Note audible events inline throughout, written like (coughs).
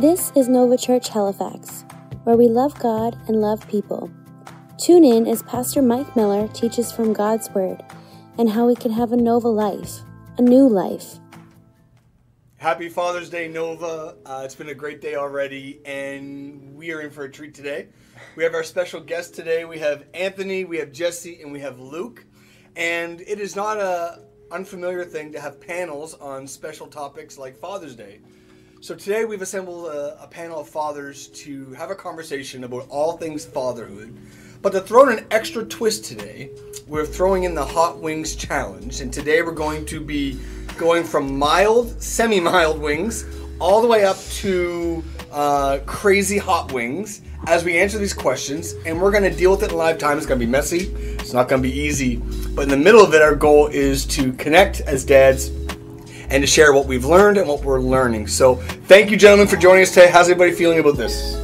This is Nova Church Halifax, where we love God and love people. Tune in as Pastor Mike Miller teaches from God's Word and how we can have a Nova life, a new life. Happy Father's Day, Nova. Uh, it's been a great day already, and we are in for a treat today. We have our special guest today. We have Anthony, we have Jesse, and we have Luke. And it is not a unfamiliar thing to have panels on special topics like Father's Day. So today we've assembled a, a panel of fathers to have a conversation about all things fatherhood. But to throw in an extra twist today, we're throwing in the Hot Wings Challenge. And today we're going to be going from mild, semi mild wings all the way up to uh, crazy hot wings as we answer these questions. And we're going to deal with it in live time. It's going to be messy, it's not going to be easy. But in the middle of it, our goal is to connect as dads and to share what we've learned and what we're learning. So thank you, gentlemen, for joining us today. How's everybody feeling about this?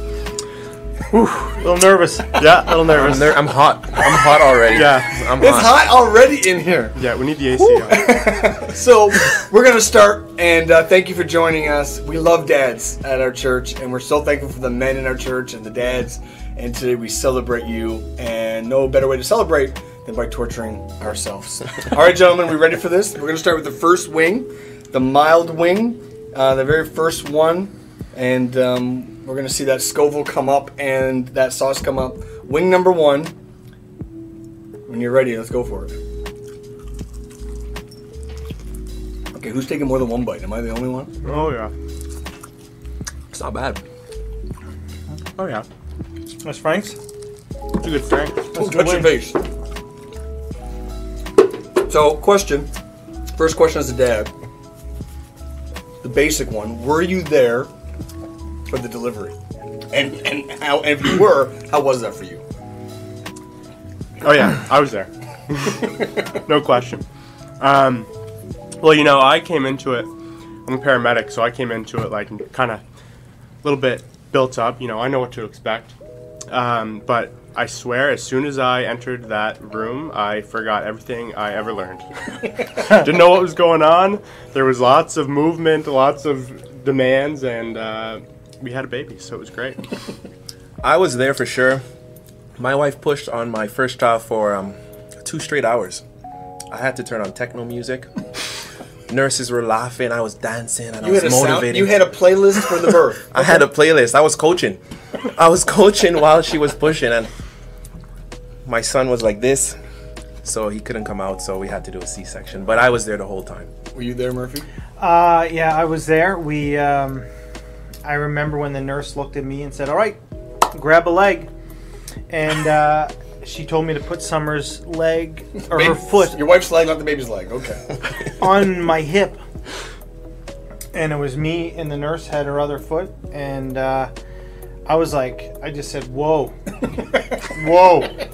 Whew, a little nervous. Yeah, a little nervous. I'm, ner- I'm hot. I'm hot already. Yeah. I'm It's hot already in here. Yeah, we need the AC. (laughs) So we're gonna start, and uh, thank you for joining us. We love dads at our church, and we're so thankful for the men in our church and the dads. And today we celebrate you, and no better way to celebrate than by torturing ourselves. (laughs) All right, gentlemen, we ready for this? We're gonna start with the first wing, the mild wing, uh, the very first one, and um, we're gonna see that Scoville come up and that sauce come up. Wing number one. When you're ready, let's go for it. Okay, who's taking more than one bite? Am I the only one? Oh yeah. It's not bad. Oh yeah. That's Frank's. It's a good Frank. That's a Don't good touch your face. So, question. First question as a dad. The basic one. Were you there for the delivery? And and how if you were, how was that for you? Oh yeah, I was there. no question. Um, well, you know, I came into it. I'm a paramedic, so I came into it like kind of a little bit built up. You know, I know what to expect. Um, but I swear, as soon as I entered that room, I forgot everything I ever learned. (laughs) Didn't know what was going on. There was lots of movement, lots of demands, and uh, we had a baby, so it was great. I was there for sure. My wife pushed on my first child for um, two straight hours. I had to turn on techno music. Nurses were laughing. I was dancing and I You was had a sound, you had a playlist for the birth. (laughs) I had a playlist. I was coaching. I was coaching while she was pushing, and my son was like this, so he couldn't come out. So we had to do a C-section. But I was there the whole time. Were you there, Murphy? Uh, yeah, I was there. We, um, I remember when the nurse looked at me and said, "All right, grab a leg," and uh, she told me to put Summer's leg or her foot Your wife's leg, not the baby's leg. Okay. (laughs) on my hip, and it was me and the nurse had her other foot, and uh, I was like, I just said, "Whoa, (laughs) whoa."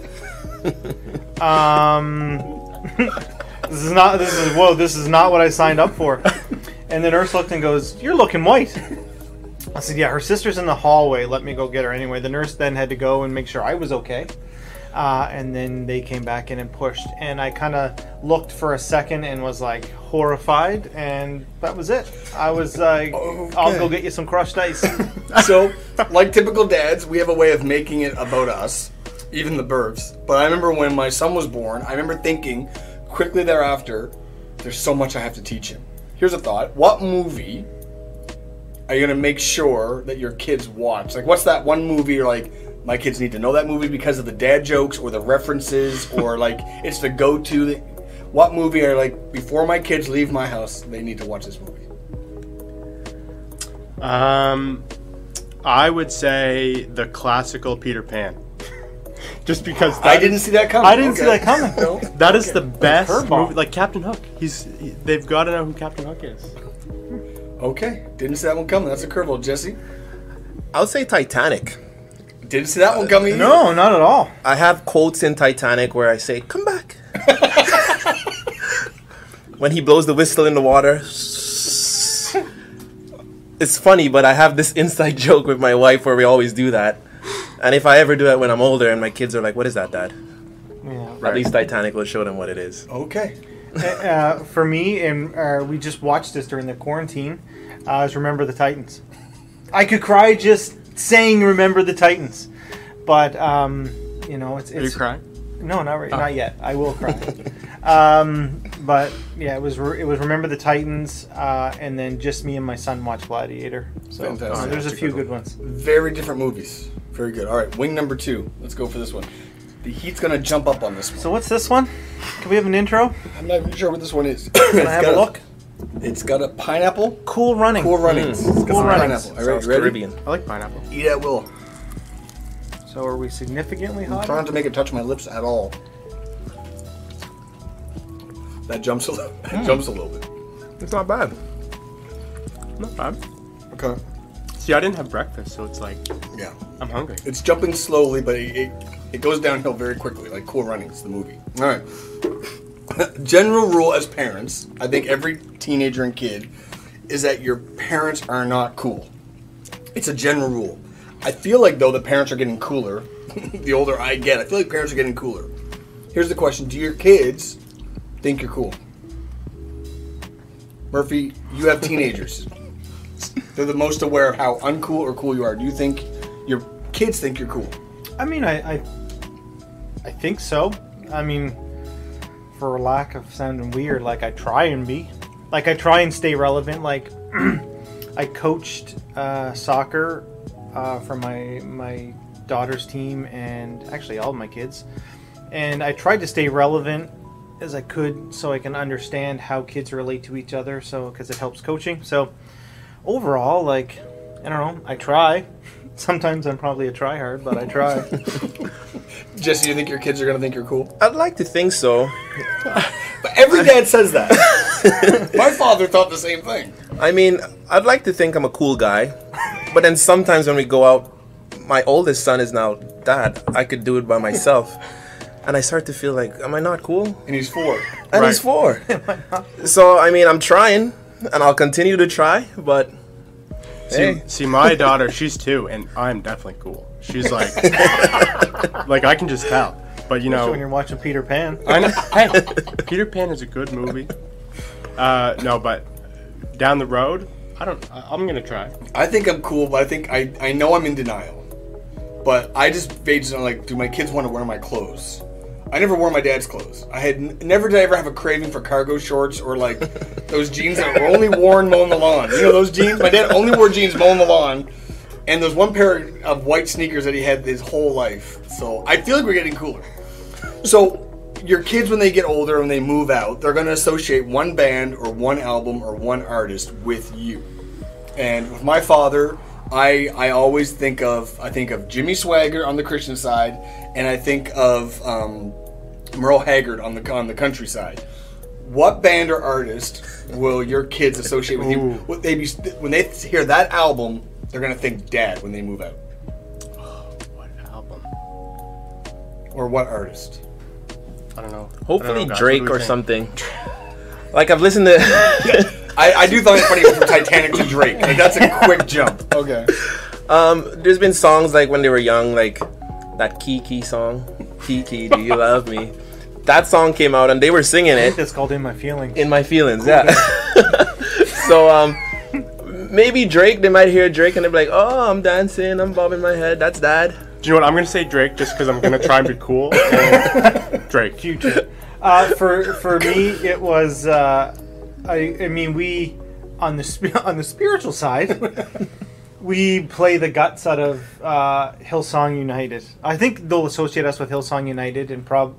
(laughs) Um, this is not. This is whoa. This is not what I signed up for. And the nurse looked and goes, "You're looking white." I said, "Yeah, her sister's in the hallway. Let me go get her." Anyway, the nurse then had to go and make sure I was okay. Uh, and then they came back in and pushed, and I kind of looked for a second and was like horrified, and that was it. I was like, "I'll go get you some crushed ice." (laughs) so, like typical dads, we have a way of making it about us, even the births. But I remember when my son was born, I remember thinking quickly thereafter, there's so much I have to teach him. Here's a thought What movie are you going to make sure that your kids watch? Like, what's that one movie you're like, my kids need to know that movie because of the dad jokes or the references or (laughs) like it's the go to? What movie are like, before my kids leave my house, they need to watch this movie? Um, I would say the classical Peter Pan. Just because I didn't see that coming. I didn't see that coming. No. (laughs) That is the best movie. Like Captain Hook. He's he- they've got to know who Captain Hook is. Okay, didn't see that one coming. That's a curveball, Jesse. I would say Titanic. Didn't see that one coming. either. no, not at all. I have quotes in Titanic where I say, "Come back." (laughs) when he blows the whistle in the water. It's funny, but I have this inside (laughs) joke with my wife where we always do that. And if I ever do it when I'm older and my kids are like, "What is that, Dad?" Yeah. At least Titanic will show them what it is. Okay. (laughs) uh, for me, and uh, we just watched this during the quarantine. Uh, is Remember the Titans. I could cry just saying "Remember the Titans," but um, you know, it's Are you it's crying? no, not right, not yet. I will cry. (laughs) um, but yeah, it was re- it was "Remember the Titans," uh, and then just me and my son watched Gladiator. So uh, there's a few good good ones. Very different movies. Very good. All right, wing number two. Let's go for this one. The heat's gonna jump up on this one. So what's this one? Can we have an intro? I'm not even sure what this one is. (coughs) Can I have a look? It's got a pineapple. Cool running. Cool running. Hmm. It's Cool some Runnings. pineapple. All right, ready? Caribbean. I like pineapple. Eat at will. So are we significantly hot? Try not to make it touch my lips at all. That jumps a little. That (laughs) hmm. jumps a little bit. It's not bad. Not bad. Okay. See, I didn't have breakfast, so it's like Yeah. I'm hungry. It's jumping slowly, but it, it, it goes downhill very quickly, like Cool Runnings, the movie. All right. (laughs) General rule as parents, I think every teenager and kid, is that your parents are not cool. It's a general rule. I feel like though the parents are getting cooler. (laughs) the older I get, I feel like parents are getting cooler. Here's the question: Do your kids think you're cool? Murphy, you have (laughs) teenagers. They're the most aware of how uncool or cool you are. Do you think your kids think you're cool? I mean, I, I, I think so. I mean, for lack of sounding weird, like I try and be, like I try and stay relevant. Like (clears throat) I coached uh, soccer uh, for my my daughter's team and actually all of my kids, and I tried to stay relevant as I could so I can understand how kids relate to each other. So because it helps coaching. So overall, like I don't know, I try. (laughs) Sometimes I'm probably a tryhard, but I try. (laughs) Jesse, you think your kids are gonna think you're cool? I'd like to think so. But every (laughs) dad says that. My father thought the same thing. I mean, I'd like to think I'm a cool guy, but then sometimes when we go out, my oldest son is now, Dad, I could do it by myself. And I start to feel like, am I not cool? And he's four. And he's four. so, I mean, I'm trying, and I'll continue to try, but. See, Hey. see, my daughter, she's two, and I'm definitely cool. She's like, (laughs) like I can just tell. But you know, when you're watching Peter Pan. I know. (laughs) Hey, Peter Pan is a good movie. Uh, no, but down the road, I don't. I- I'm gonna try. I think I'm cool, but I think I, I know I'm in denial. But I just based on like, do my kids want to wear my clothes? I never wore my dad's clothes. I had n- never did I ever have a craving for cargo shorts or like (laughs) those jeans that were only worn mowing the lawn. You know those jeans? My dad only wore jeans mowing the lawn, and there's one pair of white sneakers that he had his whole life. So I feel like we're getting cooler. So your kids, when they get older and they move out, they're going to associate one band or one album or one artist with you. And with my father, I I always think of I think of Jimmy Swaggart on the Christian side, and I think of um, Merle Haggard on the on the country side. What band or artist will your kids associate with you? Ooh. Would they be when they hear that album? They're gonna think Dad when they move out, What album? or what artist? I don't know. Hopefully don't know. Drake or think? something. (laughs) Like I've listened to (laughs) I, I do find it funny from Titanic to Drake. Like that's a quick jump. Okay. (laughs) um there's been songs like when they were young, like that Kiki song. Kiki, do you love me? That song came out and they were singing I it think that's called In My Feelings. in my feelings, yeah. (laughs) so um maybe Drake, they might hear Drake and they're like, Oh, I'm dancing, I'm bobbing my head, that's dad. Do you know what? I'm gonna say Drake just because I'm gonna try and be cool. (laughs) And Drake. Future. Uh, for for me, it was. Uh, I I mean, we on the sp- (laughs) on the spiritual side, we play the guts out of uh, Hillsong United. I think they'll associate us with Hillsong United and prob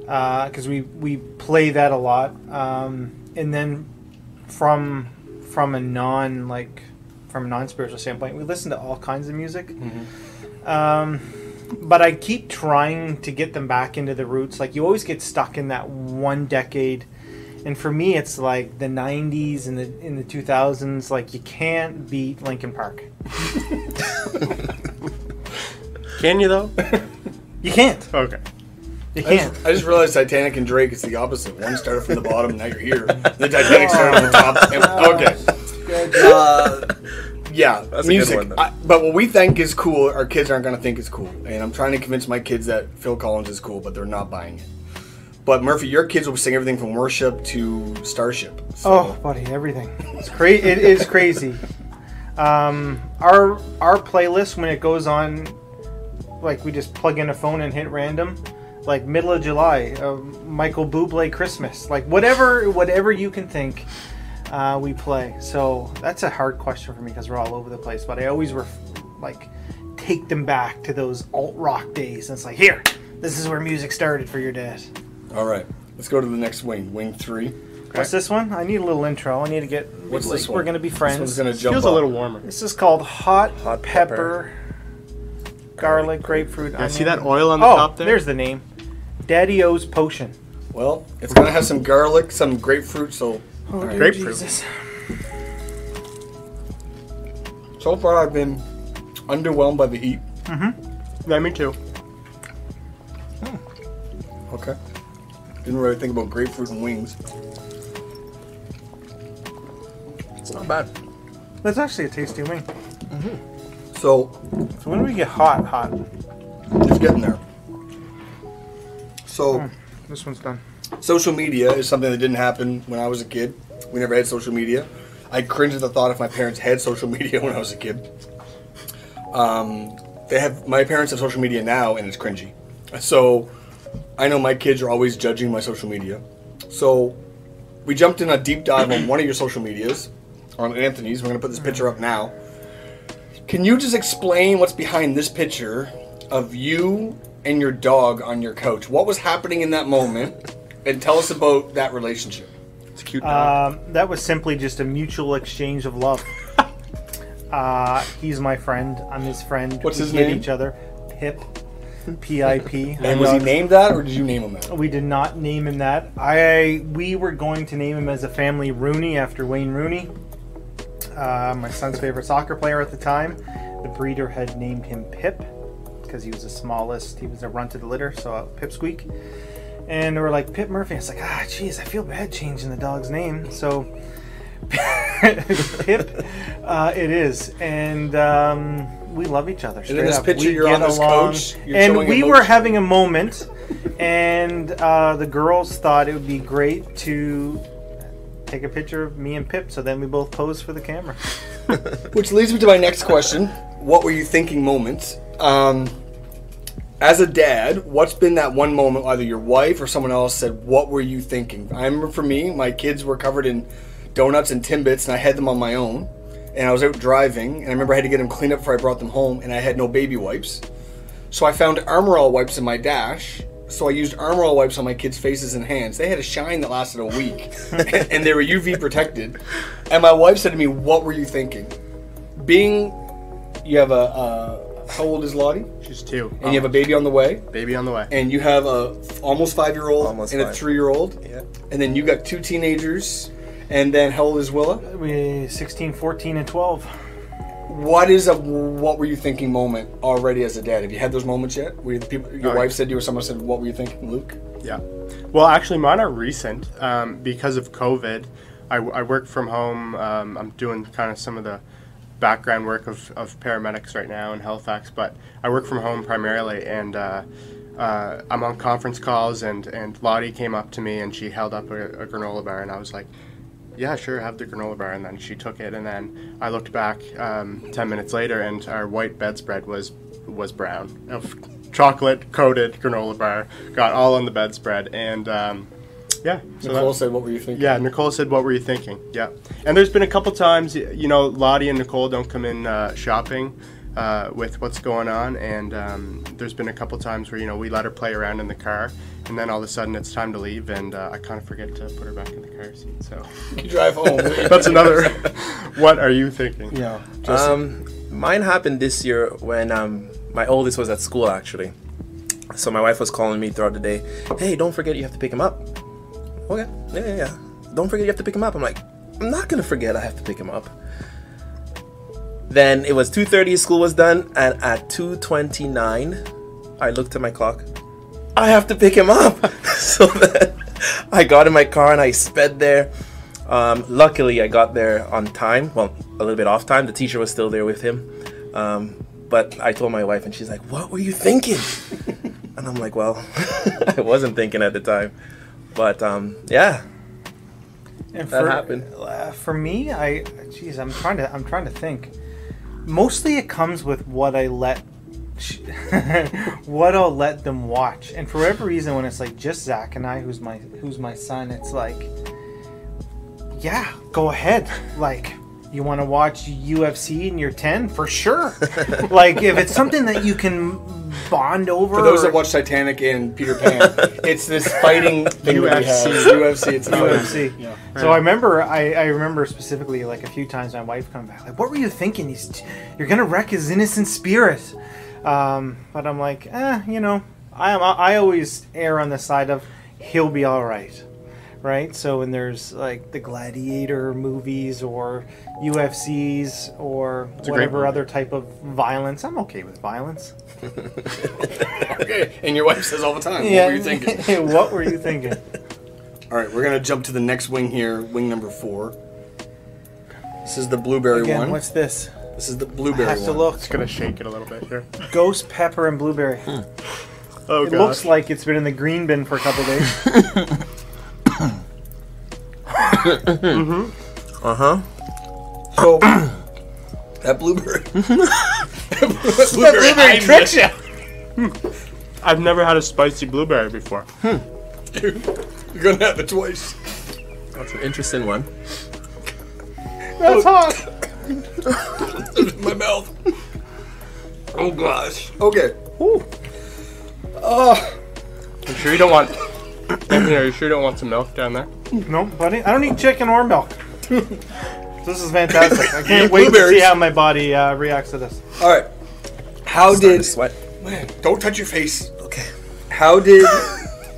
because we we play that a lot. Um, and then from from a non like from a non spiritual standpoint, we listen to all kinds of music. Um, but I keep trying to get them back into the roots. Like you always get stuck in that one decade, and for me, it's like the '90s and the in the 2000s. Like you can't beat Linkin Park. (laughs) Can you though? You can't. Okay. You I can't. just, I just realized Titanic and Drake is the opposite. One started from the bottom, now you're here. (laughs) The Titanic started from the top. And, okay. Uh, yeah, That's a good music. one, though. I, but what we think is cool, our kids aren't going to think is cool. And I'm trying to convince my kids that Phil Collins is cool, but they're not buying it. But Murphy, your kids will be sing everything from worship to Starship. So Oh, buddy, everything. It's crazy. It is (laughs) crazy. Um, our our playlist when it goes on, like we just plug in a phone and hit random, like middle of July, uh, Michael Bublé Christmas, like whatever whatever you can think, uh, we play. So that's a hard question for me because we're all over the place. But I always ref- like take them back to those alt rock days. And it's like here, this is where music started for your dad. All right, let's go to the next wing. Wing three. What's this one? I need a little intro. I need to get. What's like, this We're gonna be friends. This friends. one's gonna jump Feels up. a little warmer. This is called hot, Hot pepper, pepper. garlic, grapefruit. I see that oil on the oh, top there? there's the name. Daddy O's potion. Well, it's gonna have some garlic, some grapefruit. So, Oh, Alright. dear Grapefruit. Jesus. so far I've been underwhelmed by the heat. Mm-hmm. Yeah, me too. Okay. Didn't really think about grapefruit and wings. It's not bad. That's actually a tasty wing. So So when do we get hot, hot? it's getting there. So This one's done. social media is something that didn't happen when I was a kid. We never had social media. I cringe at the thought if my parents had social (laughs) media when I was a kid. Um, they have my parents have social media now, and it's cringy. So I know my kids are always judging my social media. So we jumped in a deep dive on one of your social medias, on Anthony's. We're gonna put this picture up now. Can you just explain what's behind this picture of you and your dog on your couch? What was happening in that moment? And tell us about that relationship. It's a cute dog. Um, that was simply just a mutual exchange of love. (laughs) uh, he's my friend. I'm his friend. What's we his name? Each other. Pip. P-I-P. And was he named that, or did you name him that? We did not name him that. I we were going to name him as a family Rooney after Wayne Rooney, uh, my son's favorite soccer player at the time. The breeder had named him Pip because he was the smallest. He was a runt of the litter, so uh, Pipsqueak. And we were like Pip Murphy. I was like, ah, jeez, I feel bad changing the dog's name. So (laughs) Pip, uh, it is, and um, we love each other. in this up. picture, We you're on this along. you're and we were having a moment, and uh, the girls thought it would be great to take a picture of me and Pip. So then we both posed for the camera. (laughs) Which leads me to my next question. What were you thinking moments? Um, as a dad, what's been that one moment, either your wife or someone else said, What were you thinking? I remember for me, my kids were covered in donuts and Timbits, and I had them on my own. And I was out driving, and I remember I had to get them cleaned up before I brought them home, and I had no baby wipes. So I found Armor All wipes in my dash. So I used Armor All wipes on my kids' faces and hands. They had a shine that lasted a week, (laughs) and they were UV protected. And my wife said to me, "What were you thinking?" Being, you have a uh, how old is Lottie? She's two. And you have a baby on the way, baby on the way. and you have a f- almost five year old Almost and a three year old, Yeah. and then you got two teenagers, and then how old is Willa? We 16, 14, and 12. What is a what were you thinking moment already as a dad? Have you had those moments yet? Where the people, your Oh, wife yeah. said to you, or someone said, "What were you thinking, Luke?" Yeah. Well, actually, mine are recent um, because of COVID. I, I work from home. Um, I'm doing kind of some of the background work of, of paramedics right now in Halifax, but I work from home primarily, and uh, uh, I'm on conference calls. And, and Lottie came up to me and she held up a, a granola bar, and I was like, "Yeah, sure, have the granola bar." And then she took it, and then I looked back um, ten minutes later, and our white bedspread was was brown, of chocolate coated granola bar, got all on the bedspread, and um, yeah. So Nicole that- said, "What were you thinking?" yeah, Nicole said, "What were you thinking?" Yeah, and there's been a couple times, you know, Lottie and Nicole don't come in uh, shopping uh, with what's going on, and um, there's been a couple times where you know we let her play around in the car, and then all of a sudden it's time to leave, and uh, I kind of forget to put her back in the car seat. So You drive home. (laughs) that's another. (laughs) what are you thinking? Yeah. Um, mine happened this year when um, my oldest was at school actually. So my wife was calling me throughout the day. Hey, don't forget you have to pick him up. Okay, yeah, yeah, yeah. Don't forget you have to pick him up. I'm like, I'm not gonna forget I have to pick him up. Then it was 2:30. School was done, and at 2:29, I looked at my clock. I have to pick him up. (laughs) so then I got in my car and I sped there. Um, luckily, I got there on time. Well, a little bit off time. The teacher was still there with him. Um, but I told my wife, and she's like, "What were you thinking?" (laughs) and I'm like, "Well, (laughs) I wasn't thinking at the time." But um, yeah, And That for, happened. Uh, for me, I, geez, I'm trying to, I'm trying to think. Mostly it comes with what I let (laughs) what I'll let them watch. And for whatever reason when it's like just Zach and I who's my who's my son, it's like yeah, go ahead. Like you want to watch UFC and you're 10 for sure. (laughs) like if it's something that you can bond over For those that watch Titanic and Peter Pan, (laughs) it's this fighting thing that we have. UFC. It's not UFC. Yeah. So I remember, I, I remember specifically like a few times my wife come back, like, "What were you thinking? He's, t- you're gonna wreck his innocent spirit." Um, but I'm like, eh, you know, I am. I always err on the side of he'll be all right, right? So when there's like the Gladiator movies or UFCs or a great whatever other type of violence, I'm okay with violence. (laughs) Okay. And your wife says all the time, yeah. what were you thinking? (laughs) what were you thinking? (laughs) All right, we're going to jump to the next wing here, wing number four. This is the blueberry Again, one. what's this? This is the I blueberry have to one. look. Just gonna shake it a little bit here. Ghost pepper and blueberry. Hmm. Oh It looks like it's been in the green bin for a couple days. Uh huh. So, (clears throat) (laughs) that blueberry. that Blueberry blueberry tricks you. I've never had a spicy blueberry before. Hmm. You're going to have it twice. That's an interesting one. That's oh. hot. (laughs) my mouth. Oh gosh. Okay. Uh. You sure you don't want? (coughs) Anthony, are you sure you don't want some milk down there? No, buddy, I don't eat chicken or milk. (laughs) this is fantastic. I can't wait to see how my body uh, reacts to this. All right. How Starting did to sweat. man? Don't touch your face. Okay. How did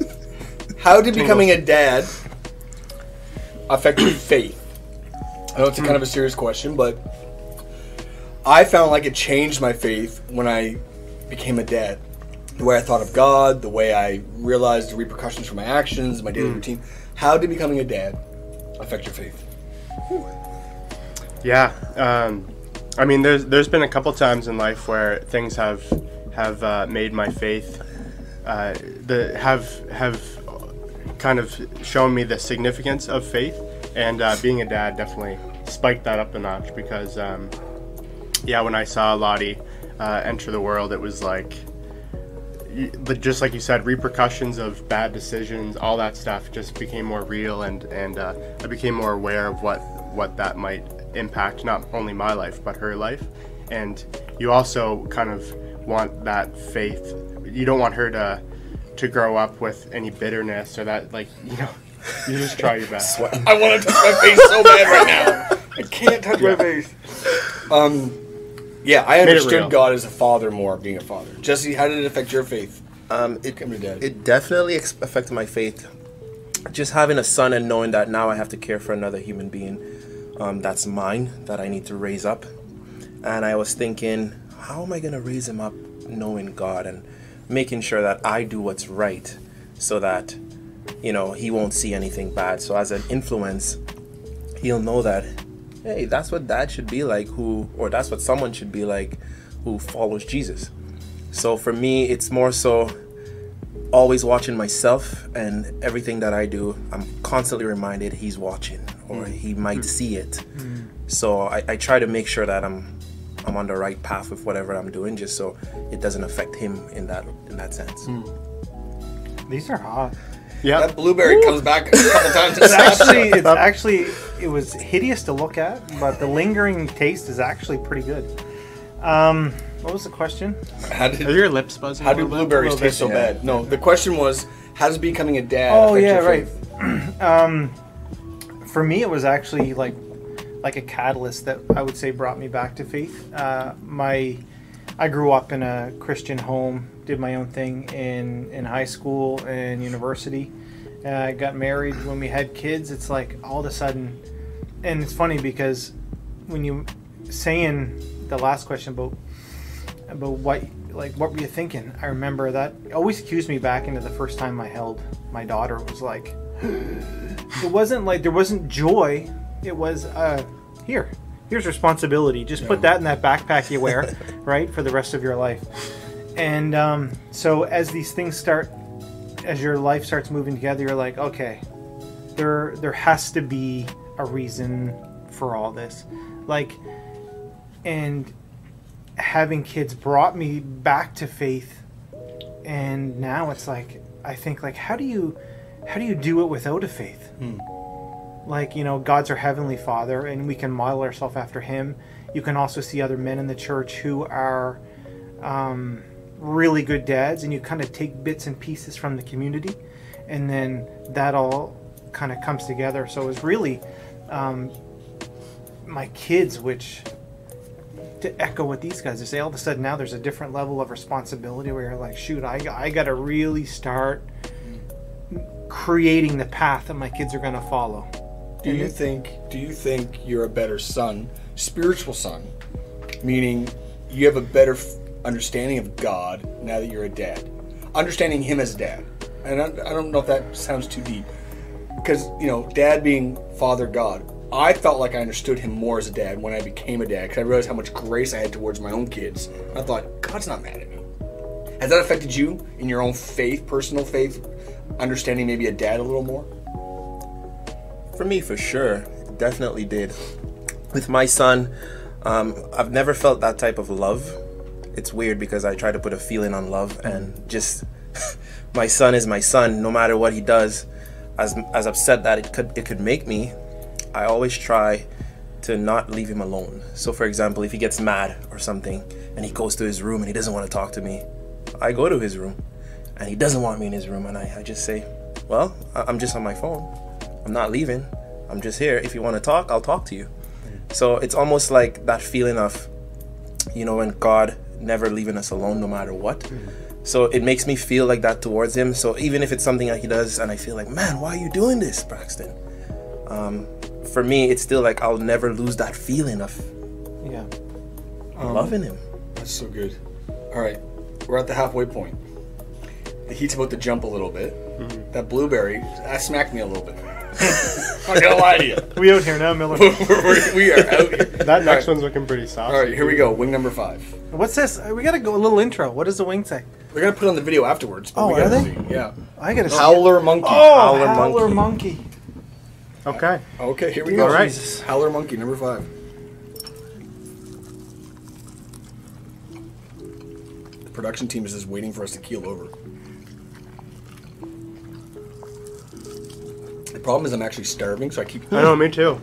(laughs) how did becoming a dad affect your faith? I know it's a kind of a serious question, but I found like it changed my faith when I became a dad. The way I thought of God, the way I realized the repercussions for my actions, my daily routine. How did becoming a dad affect your faith? Yeah. Um, I mean, there's there's been a couple times in life where things have have uh, made my faith uh, the have have kind of shown me the significance of faith, and uh, being a dad definitely spiked that up a notch because um, yeah, when I saw Lottie uh, enter the world, it was like just like you said, repercussions of bad decisions, all that stuff just became more real, and and uh, I became more aware of what what that might impact not only my life but her life. And you also kind of want that faith. You don't want her to to grow up with any bitterness or that like you know. You just try your best. I want to touch my face so bad right now. I can't touch my face. Um, yeah, I it understood. God as a father more, being a father. Jesse, how did it affect your faith? Um, it, Come to dad. it definitely ex- affected my faith. Just having a son and knowing that now I have to care for another human being um, that's mine, that I need to raise up. And I was thinking, how am I going to raise him up knowing God and making sure that I do what's right so that, you know, he won't see anything bad. So as an influence, he'll know that, hey, that's what dad should be like, who, or that's what someone should be like who follows Jesus. So for me, it's more so always watching myself and everything that I do. I'm constantly reminded he's watching or mm. he might mm. see it. Mm. So I, I try to make sure that I'm I'm on the right path with whatever I'm doing, just so it doesn't affect him in that in that sense. These are hot. Yeah. That blueberry comes back a couple times. It's actually, it's actually, it was hideous to look at, but the lingering taste is actually pretty good. Um, what was the question? how Are did, your lips buzzing? how a do little bit? blueberries taste bit, so yeah. bad? No, the question was, how does becoming a dad Oh yeah, your right. (clears throat) um, for me, it was actually like like a catalyst that I would say brought me back to faith. Uh, my I grew up in a Christian home, did my own thing in in high school and university. Uh, I got married when we had kids. It's like all of a sudden, and it's funny because when you saying the last question about about what like what were you thinking? I remember that always cues me back into the first time I held my daughter. It was like (gasps) it wasn't like there wasn't joy. It was uh here. Here's responsibility. Just put that in that backpack you wear, (laughs) right, for the rest of your life. And um, so as these things start, as your life starts moving together, you're like, okay, there there has to be a reason for all this, like, and having kids brought me back to faith, and now it's like I think like how do you how do you do it without a faith? Like you know, God's our heavenly Father, and we can model ourselves after Him. You can also see other men in the church who are um, really good dads, and you kind of take bits and pieces from the community, and then that all kind of comes together. So it was really um, my kids, which to echo what these guys say, all of a sudden now there's a different level of responsibility where you're like, shoot, I, I got to really start creating the path that my kids are going to follow. Do you think do you think you're a better son, spiritual son, meaning you have a better f- understanding of God now that you're a dad, understanding Him as a dad? And I, I don't know if that sounds too deep, because you know, dad being Father God. I felt like I understood him more as a dad when I became a dad because I realized how much grace I had towards my own kids. I thought God's not mad at me. Has that affected you in your own faith, personal faith, understanding maybe a dad a little more? For me, for sure, it definitely did. With my son, um, I've never felt that type of love. It's weird because I try to put a feeling on love, and just (laughs) my son is my son. No matter what he does, as as upset that it could it could make me, I always try to not leave him alone. So, for example, if he gets mad or something, and he goes to his room and he doesn't want to talk to me, I go to his room, and he doesn't want me in his room, and I, I just say, "Well, I'm just on my phone." I'm not leaving. I'm just here. If you want to talk, I'll talk to you. So it's almost like that feeling of, you know, when God never leaving us alone no matter what. Mm-hmm. So it makes me feel like that towards him. So even if it's something that he does and I feel like, man, why are you doing this, Braxton? Um, for me, it's still like I'll never lose that feeling of Yeah. Um, loving him. That's so good. All right, we're at the halfway point. The heat's about to jump a little bit. Mm-hmm. That blueberry, that smacked me a little bit. I'm not gonna lie to you. We out here now, Miller. (laughs) We're- we're- we are out here. That next All right. one's looking pretty soft. All right, here we go. Wing number five. What's this? We gotta go a little intro. What does the wing say? They're gonna put it on the video afterwards. but Oh, we are gotta they? see. Yeah. I gotta see. Howler monkey. Oh, Howler howler, monkey. monkey. Okay. Okay, here we Dear go. All right. Jesus. Howler monkey number five. The production team is just waiting for us to keel over. The problem is I'm actually starving, so I keep. I know, me too.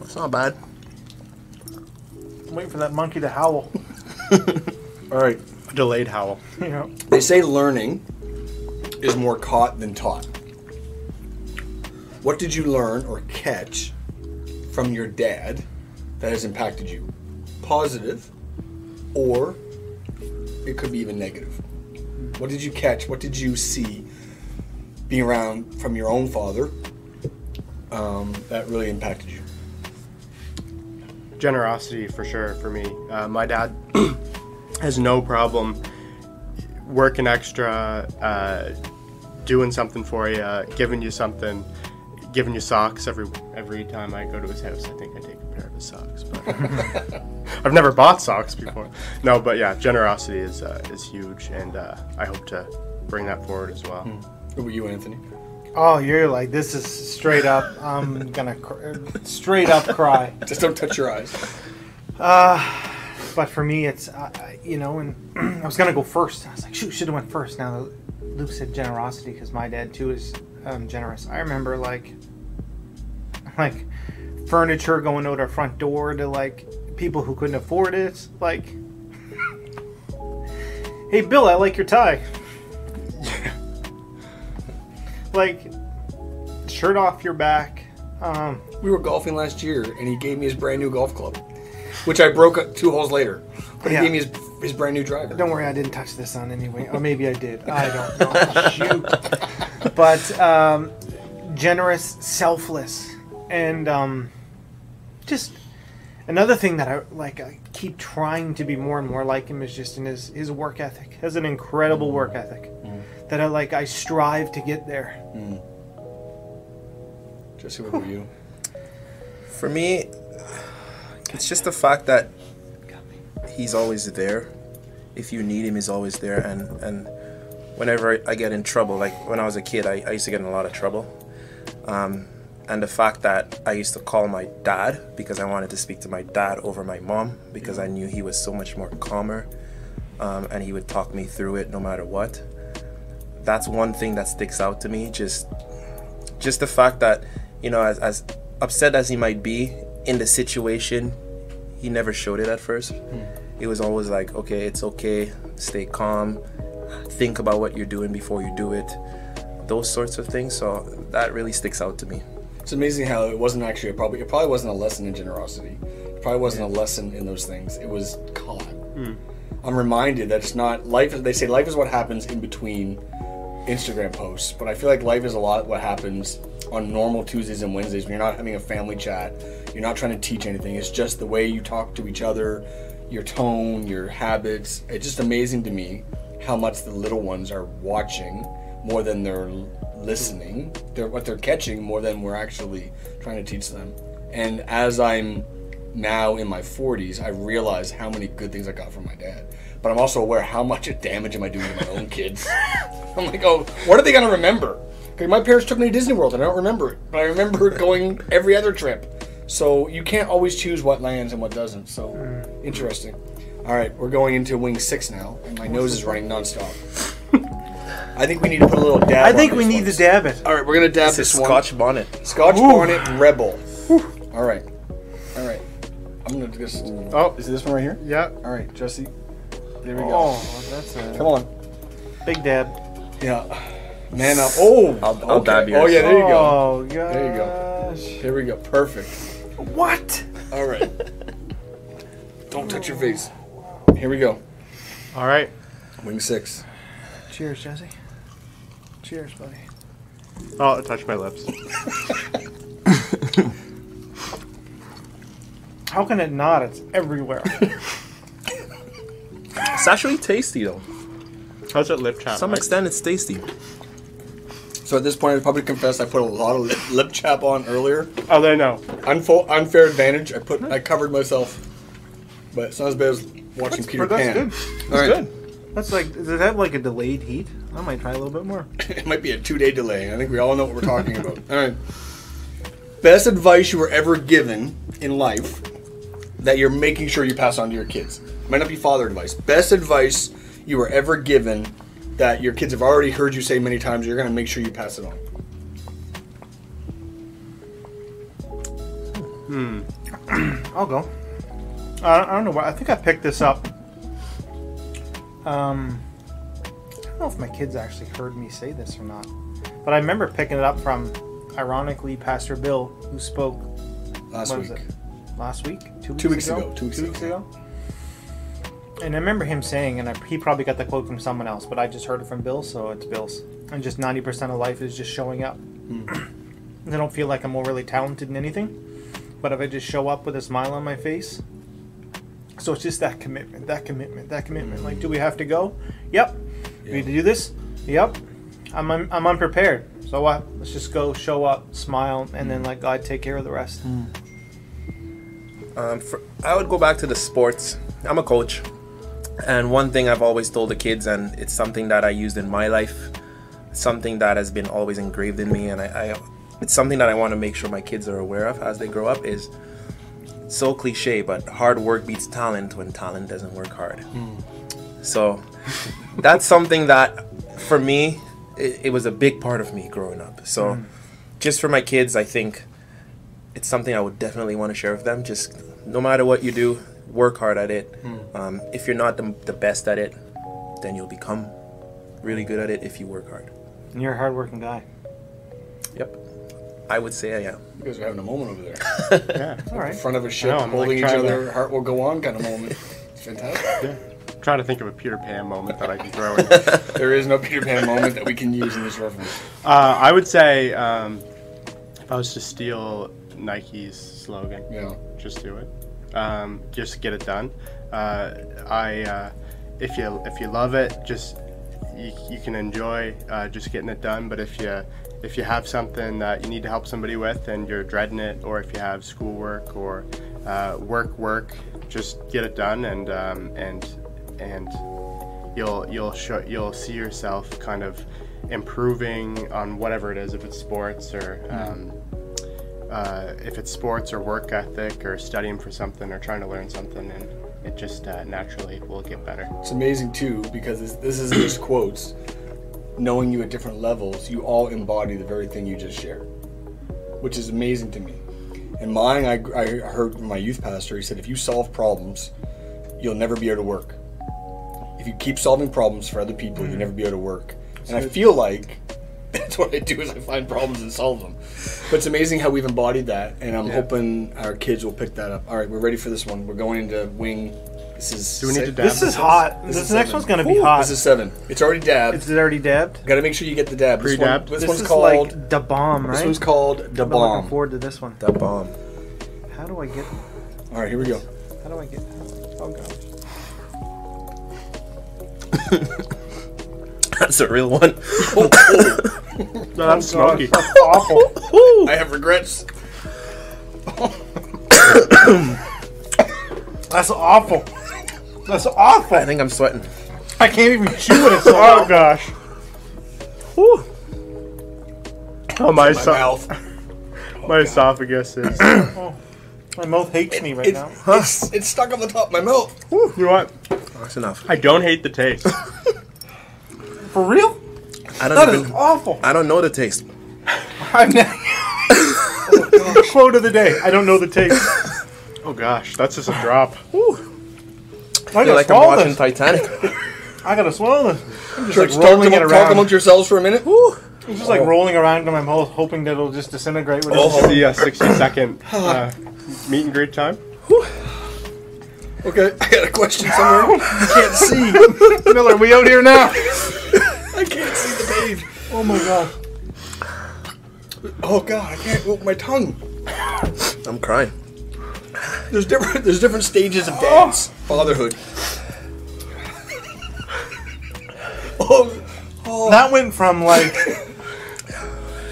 It's not bad. I'm waiting for that monkey to howl. (laughs) All right. Delayed howl. you know. They say learning is more caught than taught. What did you learn or catch from your dad that has impacted you? Positive, or it could be even negative. What did you catch? What did you see being around from your own father um, that really impacted you? generosity for sure for me. Uh, my dad (clears throat) has no problem working extra, uh, doing something for you, giving you something, giving you socks every every time I go to his house. I think I take a pair of his socks, but (laughs) I've never bought socks before. No, but yeah, generosity is uh, is huge, and uh, I hope to bring that forward as well. What about you, Anthony? Oh, you're like this is straight up. I'm gonna cr- straight up cry. (laughs) Just don't touch your eyes. But for me, it's uh, you know, and (clears throat) I was gonna go first. I was like, shoot, should have went first. Now Luke said generosity because my dad too is um, generous. I remember like, (laughs) like furniture going out our front door to like people who couldn't afford it. Like, (laughs) hey Bill, I like your tie. Like, shirt off your back. Um, We were golfing last year, and he gave me his brand new golf club, which I broke up two holes later. But he Yeah. gave me his, his brand new driver. Don't worry, I didn't touch this on anyway. Or maybe I did. I don't know. Shoot. But um, generous, selfless, and um, just another thing that I like. I keep trying to be more and more like him is just in his his work ethic. Has an incredible work ethic that I like. I strive to get there. Jesse, what about you? For me, it's just the fact that he's always there. If you need him, he's always there. And, and whenever I get in trouble, like when I was a kid, I, I used to get in a lot of trouble. Um, and the fact that I used to call my dad because I wanted to speak to my dad over my mom because I knew he was so much more calmer um, and he would talk me through it no matter what. That's one thing that sticks out to me. Just, just the fact that you know, as, as upset as he might be in the situation, he never showed it at first. Hmm. It was always like, okay, it's okay, stay calm, think about what you're doing before you do it, those sorts of things. So that really sticks out to me. It's amazing how it wasn't actually a probably it probably wasn't a lesson in generosity. It probably wasn't a lesson in those things. It was caught. Hmm. I'm reminded that it's not life. They say life is what happens in between Instagram posts, but I feel like life is a lot what happens on normal Tuesdays and Wednesdays when you're not having a family chat. You're not trying to teach anything. It's just the way you talk to each other, your tone, your habits. It's just amazing to me how much the little ones are watching more than they're listening. They're what they're catching more than we're actually trying to teach them. And as I'm now in my 40s, I realize how many good things I got from my dad. But I'm also aware how much damage am I doing to my own kids. (laughs) I'm like, oh, what are they gonna remember? Because my parents took me to Disney World and I don't remember it, but I remember going every other trip. So you can't always choose what lands and what doesn't. So hmm. interesting. All right, we're going into wing six now, and my nose is running nonstop. (laughs) I think we need to put a little dab. I on think we this need one. to dab it. All right, we're gonna dab This is this one. Scotch bonnet. Scotch Bonnet Rebel. All right, all right. I'm gonna just. Oh. is this one right here? Yeah. All right, Jesse. There we go. Oh, that's a Come on. big dab. Yeah. Man up. Oh. I'll- I'll okay. dab you. Oh yeah, there you go. Oh gosh. There you go. There we go. Perfect. What? All right. (laughs) Don't touch your face. Here we go. All right. Wing six. Cheers, Jesse. Cheers, buddy. Oh, it touched my lips. (laughs) How can it not? It's everywhere. (laughs) It's actually tasty though. How's it lip chap? To some Mike? extent, it's tasty. So at this point, I probably confess I put a lot of lip, lip chap on earlier. Oh, they know. Unfo- unfair advantage. I put. I covered myself. But it's not as bad as watching Peter that's Pan. good. That's All right. good. That's like, does that have like a delayed heat? I might try a little bit more. (laughs) It might be a two day delay. I think we all know what we're talking about. All right. Best advice you were ever given in life that you're making sure you pass on to your kids. Might not be father advice. Best advice you were ever given that your kids have already heard you say many times. You're going to make sure you pass it on. Hmm. (clears throat) I'll go. I I don't know. why- I think I picked this up. Um, I don't know if my kids actually heard me say this or not, but I remember picking it up from, ironically, Pastor Bill, who spoke Last What week. was it? last week, two weeks, Two weeks ago, ago, two weeks ago. ago. And I remember him saying, and I, he probably got the quote from someone else, but I just heard it from Bill, so it's Bill's. And just ninety percent of life is just showing up. Hmm. (clears throat) I don't feel like I'm overly talented in anything, but if I just show up with a smile on my face, so it's just that commitment, that commitment, that commitment. Like, do we have to go? Yep. We need to do this? Yep. I'm un- I'm unprepared. So what? Let's just go, show up, smile, and then let God take care of the rest. Um, for, I would go back to the sports. I'm a coach, and one thing I've always told the kids, and it's something that I used in my life, something that has been always engraved in me, and I, I it's something that I want to make sure my kids are aware of as they grow up. Is so cliche, but hard work beats talent when talent doesn't work hard. Hmm. So that's something that, for me, it, it was a big part of me growing up. So hmm. just for my kids, I think it's something I would definitely want to share with them. Just no matter what you do, work hard at it. Um, if you're not the, the best at it, then you'll become really good at it if you work hard. And you're a hardworking guy. Yep. I would say I am. You guys are having a moment over there. (laughs) Yeah. All right. In front of a ship, know, I'm, like, holding each trying to- other, heart will go on kind of moment. It's fantastic. trying to think of a Peter Pan moment that I can throw in. (laughs) there is no Peter Pan moment that we can use in this reference. Uh, I would say um, if I was to steal Nike's slogan, Yeah. just do it. Um, just get it done. Uh, I uh, if you if you love it, just you, you can enjoy uh, just getting it done. But if you if you have something that you need to help somebody with and you're dreading it, or if you have schoolwork or uh, work work, just get it done and um, and and you'll you'll show you'll see yourself kind of improving on whatever it is if it's sports or um, uh, if it's sports or work ethic or studying for something or trying to learn something, and it just uh, naturally will get better. It's amazing too because this, this isn't just quotes. Knowing you at different levels, you all embody the very thing you just shared, which is amazing to me. And mine, I, I heard from my youth pastor, he said, if you solve problems, you'll never be able to work. If you keep solving problems for other people, you'll never be able to work. And I feel like that's what I do is I find problems and solve them. But it's amazing how we've embodied that, and I'm hoping our kids will pick that up. All right, we're ready for this one. We're going into wing. This is. Do we need to dab This is hot. This This, is next seven. one's gonna be Ooh, hot. This is seven. It's already dabbed. It's already dabbed. Got to make sure you get the dab. This, Pre-dabbed? this, This, one's is called. like the bomb, right? this one's called the I'm looking bomb. forward to this one. The bomb. How do I get? All right, here we go. How do I get? Oh gosh. (laughs) That's a real one. (coughs) No, that's oh, smoky. That's awful. (laughs) I have regrets. (coughs) That's awful. That's awful. I think I'm sweating. I can't even chew it. It's (laughs) so Oh gosh. Whew. Oh my, My so- mouth. (coughs) my esophagus is. Oh, my mouth hates me right It's, now. it's, it's stuck on the top of my mouth. you know what? Oh, that's enough. I don't hate the taste. (laughs) For real? I don't That is even. awful. I don't know the taste. (laughs) I'm not. (laughs) Quote of the day. I don't know the taste. (laughs) Oh gosh, that's just a drop. I I feel gotta like I'm swallow watching this. Titanic. I gotta swallow this. I'm just Church, like talk, rolling it among, talk around. amongst yourselves for a minute. I'm just like rolling around in my mouth, hoping that it'll just disintegrate. With Oh. it. The uh, 60 second (sighs) uh, meet and greet time. Okay, I got a question somewhere. I can't see. (laughs) Miller, we out here now? I can't see the page. Oh my god. Oh God, I can't open my tongue. I'm crying. There's different. There's different stages of dance, (gasps) fatherhood. Oh. oh, That went from like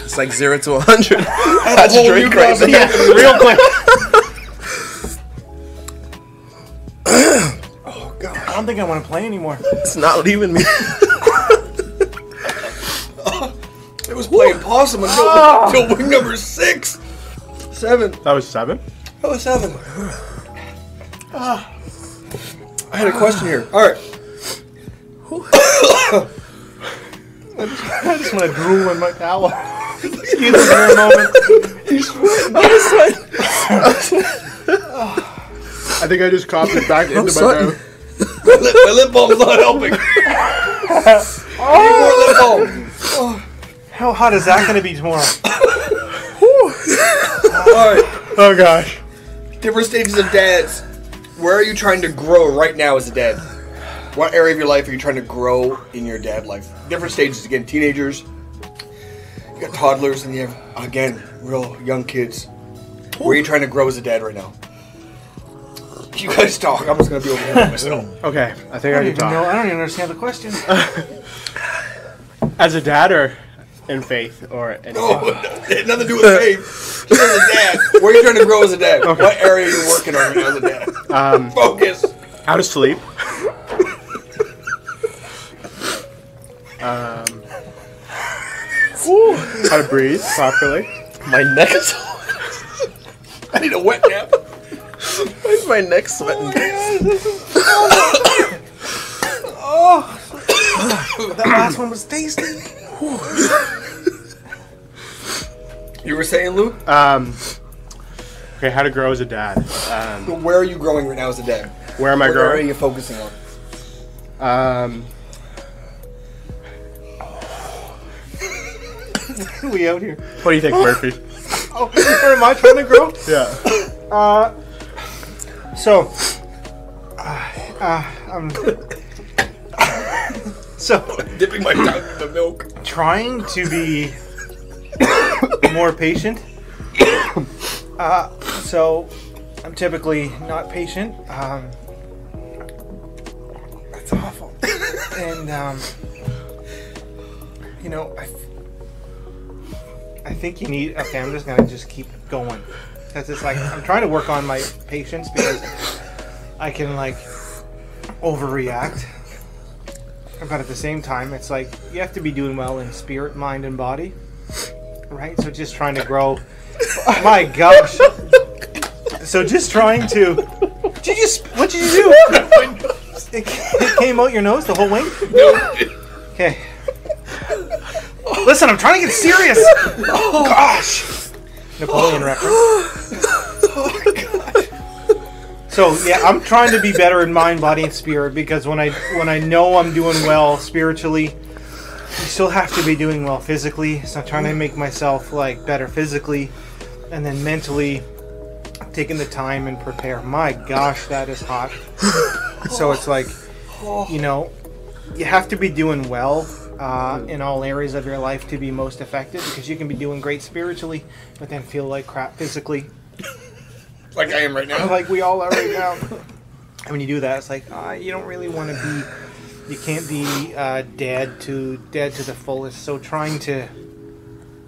It's like zero to a hundred. (laughs) that's That's a whole Drake new right there. yeah, real quick. (laughs) don't think I want to play anymore. It's not leaving me. (laughs) It was playing possum until, until wing number six, seven. That was seven. That was seven. Ah. I had a question here. All right. I just want to drool in my towel. (laughs) Excuse me for a moment. I think I just coughed it back into my sweating. mouth. My lip, balm's not helping. (laughs) Need more lip balm. How hot is that going to be tomorrow? All right. Oh gosh. Different stages of dads. Where are you trying to grow right now as a dad? What area of your life are you trying to grow in your dad life? Different stages. Again, teenagers. You got toddlers, and you have again real young kids. Where are you trying to grow as a dad right now? (laughs) You guys talk. I'm just gonna be over here by (laughs) myself. Okay, I think I I, don't can even know. talk. I don't even understand the question. As a dad or in faith or anything. Oh, (laughs) nothing to do with faith. Just as a dad. Where are you trying to grow as a dad? What area are you working on as a dad? Um, Focus. how to sleep. um, how to breathe properly. My neck is. I need a wet nap. Why is my neck sweating? that last one was tasty. You were saying, Luke? Um, okay, how to grow as a dad. Um, Where are you growing right now as a dad? where am I What area are you focusing on? Um, (laughs) we out here. what do you think, Murphy? (laughs) Oh, where am I trying to grow? Yeah. Uh, so, uh, uh, I'm so Dipping my tongue in the milk. trying to be more patient. Uh, so I'm typically not patient. Um, that's awful. And um, you know, I, I think you need. Okay, I'm just gonna just keep going because it's like I'm trying to work on my patience because I can like overreact. But at the same time, it's like you have to be doing well in spirit, mind, and body, right? So just trying to grow (laughs) My gosh. So just trying to. Did you? What did you do? It, it came out your nose, the whole wing. Okay. Listen, I'm trying to get serious. Oh gosh. Napoleon (gasps) reference. Oh my god. So yeah, I'm trying to be better in mind, body, and spirit because when I when I know I'm doing well spiritually, you still have to be doing well physically. So I'm trying to make myself like better physically, and then mentally, taking the time and prepare. My gosh, that is hot. So it's like, you know, you have to be doing well uh, in all areas of your life to be most effective because you can be doing great spiritually, but then feel like crap physically (laughs) Like I am right now. (laughs) like we all are right now. And when you do that, it's like uh, you don't really want to be. You can't be uh, dead to dead to the fullest. So trying to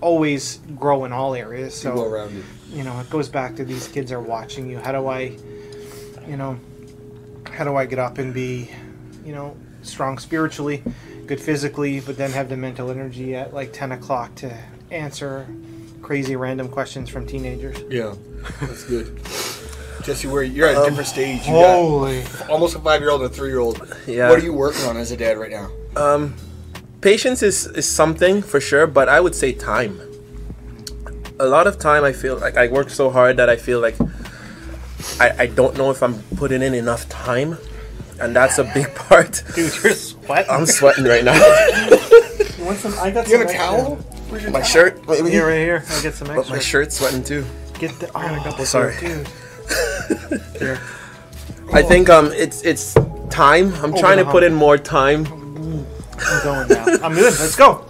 always grow in all areas. So well rounded. you know, it goes back to these kids are watching you. How do I, you know, how do I get up and be, you know, strong spiritually, good physically, but then have the mental energy at like ten o'clock to answer crazy random questions from teenagers. Yeah, that's good. Jesse, where you're at a different stage. You got Holy. almost a five year old and a three year old. Yeah. What are you working on as a dad right now? Um, patience is, is something for sure, but I would say time. A lot of time, I feel like I work so hard that I feel like I, I don't know if I'm putting in enough time, and that's a big (laughs) part. Dude, you're sweating. I'm sweating right now. (laughs) You want some? I got You some have a extra. towel? Where's my towel? shirt, maybe. Here, right here. I get some extra. But my shirt's sweating too. Get the. Oh, sorry. dude. (laughs) Here. I think um it's it's time. I'm trying to put in more time I'm going now. I'm good. Let's go.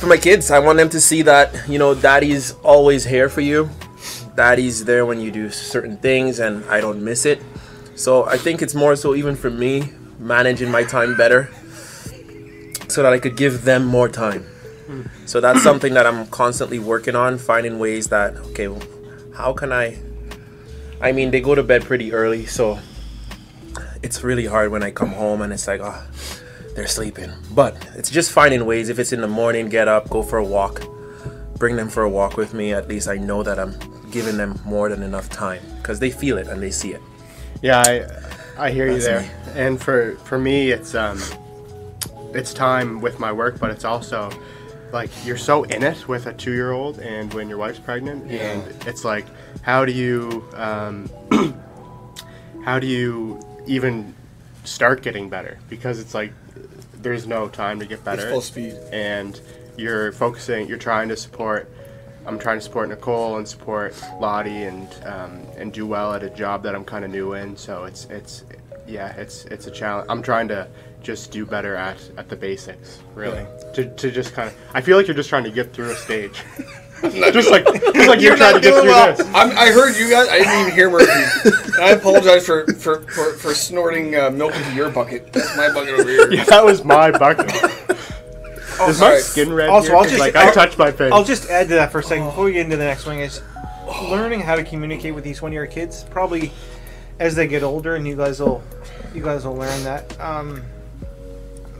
for my kids. I want them to see that you know daddy's always here for you. Daddy's there when you do certain things, and I don't miss it. So I think it's more so even for me managing my time better, so that I could give them more time. So that's something that I'm constantly working on, finding ways that okay, well, how can I? I mean, they go to bed pretty early, so it's really hard when I come home and it's like, oh, they're sleeping. But it's just finding ways. If it's in the morning, get up, go for a walk, bring them for a walk with me. At least I know that I'm giving them more than enough time because they feel it and they see it. Yeah, I, I hear you That's there. me. And for for me, it's um, it's time with my work, but it's also like you're so in it with a two year old, and when your wife's pregnant, and it's like, how do you um, (clears throat) how do you even start getting better? Because it's like there's no time to get better. full speed. and you're focusing. You're trying to support. I'm trying to support Nicole and support Lottie and um, and do well at a job that I'm kind of new in. So it's it's yeah, it's it's a challenge. I'm trying to just do better at at the basics, really. To, to just kind of, I feel like you're just trying to get through a stage. (laughs) (laughs) just like just like you're, trying to get through well. this. I'm, I heard you guys. I didn't even hear Murphy. I apologize for for, for, for snorting uh, milk into your bucket. That's my bucket over here. (laughs) Yeah, that was my bucket. Is my sorry. skin red Also, here? I'll 'Cause, just- like I I'll- touched my face. I'll just add to that for a second before we get into the next one. Is (sighs) learning how to communicate with these one of your kids probably as they get older, and you guys will you guys will learn that um,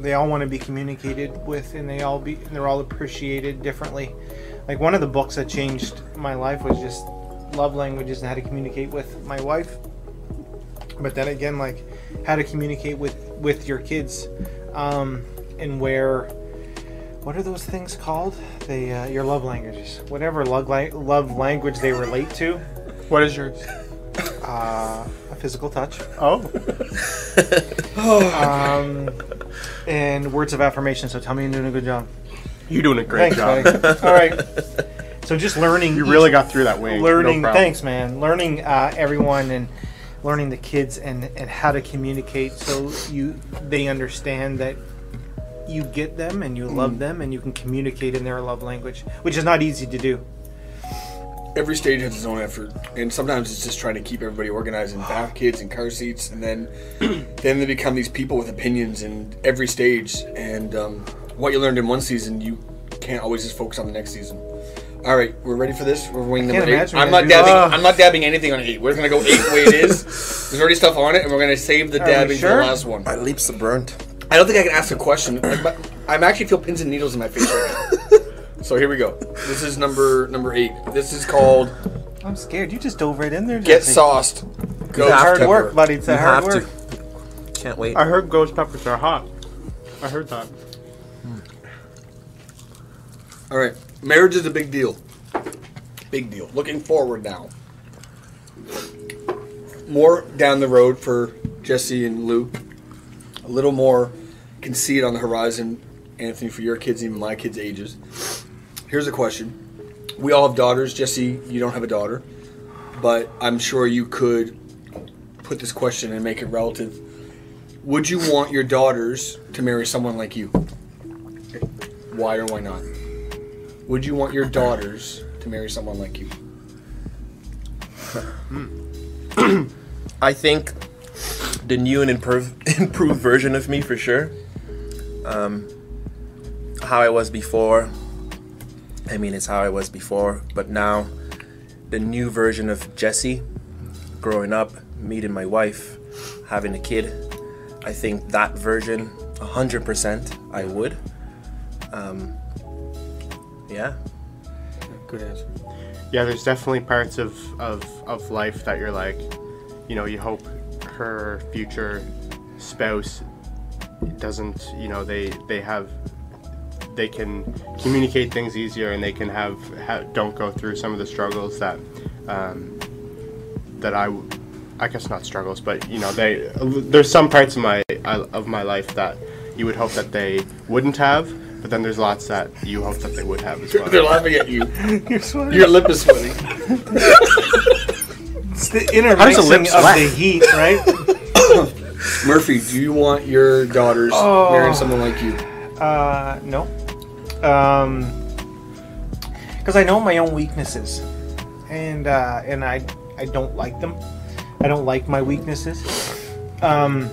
they all want to be communicated with, and they all be and they're all appreciated differently. Like one of the books that changed my life was just love languages and how to communicate with my wife. But then again, like how to communicate with with your kids, um, and where what are those things called? They uh, your love languages, whatever love, la- love language they relate to. what is yours? Uh, a physical touch, Oh, (laughs) um, (laughs) and words of affirmation. So tell me you're doing a good job. you're doing a great Thanks, job. buddy. (laughs) All right. So just learning. You really got through that way. learning. No problem. thanks, man. Learning uh, everyone and learning the kids and and how to communicate so you they understand that you get them and you love them and you can communicate in their love language, which is not easy to do. Every stage has its own effort, and sometimes it's just trying to keep everybody organized and bath kids and car seats, and then (clears throat) then they become these people with opinions in every stage. And um, what you learned in one season, you can't always just focus on the next season. All right, we're ready for this. We're winging can't number eight. I'm not dabbing. that. I'm not dabbing anything on eight. We're gonna go eight the way it is. (laughs) There's already stuff on it, and we're gonna save the Are we dabbing for the last one. My lips are burnt. I don't think I can ask a question. Like, but I'm actually feel pins and needles in my face right now. (laughs) So here we go. This is number number eight. This is called I'm scared. You just dove right in there. Get Jesse. Sauced. Ghost have Hard work, buddy. It's a You hard have work. to. Can't wait. I heard ghost peppers are hot. I heard that. Hmm. All right. Marriage is a big deal. Big deal. Looking forward now. More down the road for Jesse and Luke. A little more can see it on the horizon, Anthony, for your kids, even my kids' ages. Here's a question. We all have daughters. Jesse, you don't have a daughter. But I'm sure you could put this question and make it relative. Would you want your daughters to marry someone like you? Why or why not? Would you want your daughters to marry someone like you? Hmm. (clears throat) I think the new and improve, (laughs) improved version of me for sure. Um, how I was before. I mean, it's how I was before, but now the new version of Jesse, growing up, meeting my wife, having a kid. I think that version, 100%, I would. Um, yeah. Good answer. Yeah, there's definitely parts of, of, of life that you're like, you know, you hope her future spouse doesn't, you know, they they have they can communicate things easier and they can have, ha don't go through some of the struggles that um, that I w- I guess not struggles, but you know, they there's some parts of my of my life that you would hope that they wouldn't have, but then there's lots that you hope that they would have as well. They're laughing at you. (laughs) You're sweating. Your lip is sweating. (laughs) It's the How does a lip intermixing of the heat, right? (laughs) Murphy, do you want your daughters Oh. marrying someone like you? Uh, no. Um, because I know my own weaknesses, and uh, and I I don't like them. I don't like my weaknesses. Um,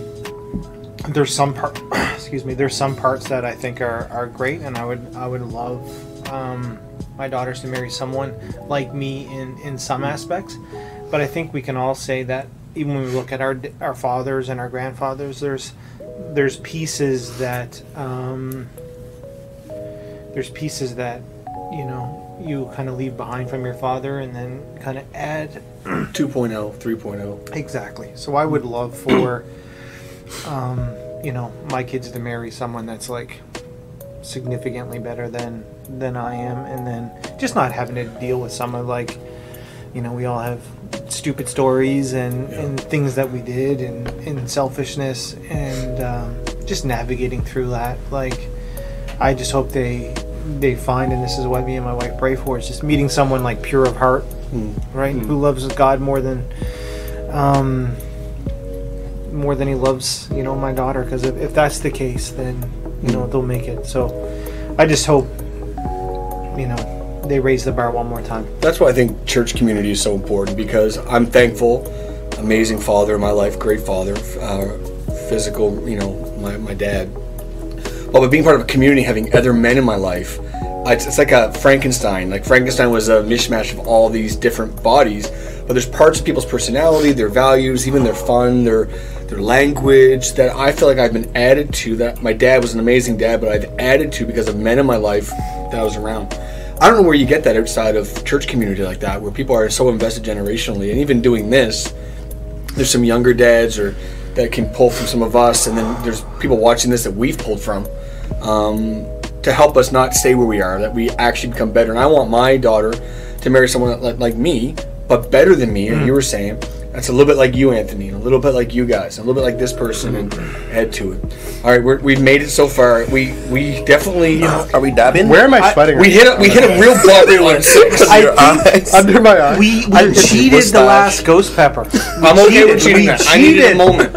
there's some part. (coughs) excuse me. There's some parts that I think are, are great, and I would I would love um, my daughters to marry someone like me in in some aspects. But I think we can all say that even when we look at our our fathers and our grandfathers, there's there's pieces that um, there's pieces that you know you kind of leave behind from your father and then kind of add (clears throat) 2.0, 3.0. exactly so i would love for um, you know my kids to marry someone that's like significantly better than than i am and then just not having to deal with some of like you know we all have stupid stories and, and things that we did and, and selfishness and um, just navigating through that. Like i just hope they they find and this is what me and my wife pray for is just meeting someone like pure of heart right? Who loves god more than um more than he loves you know my daughter. Because if, if that's the case then you know they'll make it. So i just hope you know they raise the bar one more time That's why I think church community is so important because I'm thankful, amazing father in my life, great father, uh, physical, you know, my, my dad. Well, but being part of a community, having other men in my life, it's, it's like a Frankenstein. Like Frankenstein was a mishmash of all these different bodies, but there's parts of people's personality, their values, even their fun, their their language that I feel like I've been added to. That my dad was an amazing dad, but I've added to because of men in my life that I was around. I don't know where you get that outside of church community like that, where people are so invested generationally, and even doing this, there's some younger dads or that can pull from some of us, and then there's people watching this that we've pulled from um, to help us not stay where we are, that we actually become better. And I want my daughter to marry someone like, like me, but better than me. And you were saying that's a little bit like you, Anthony, and a little bit like you guys, and a little bit like this person, and head to it. All right, we're, we've made it so far. We we definitely Are we dabbing? Where am I sweating? we hit a, we hit a real bubble on six. Your eyes. under my eye. we, we I- cheated the last ghost pepper (laughs) I'm okay with cheating We that. I needed a moment.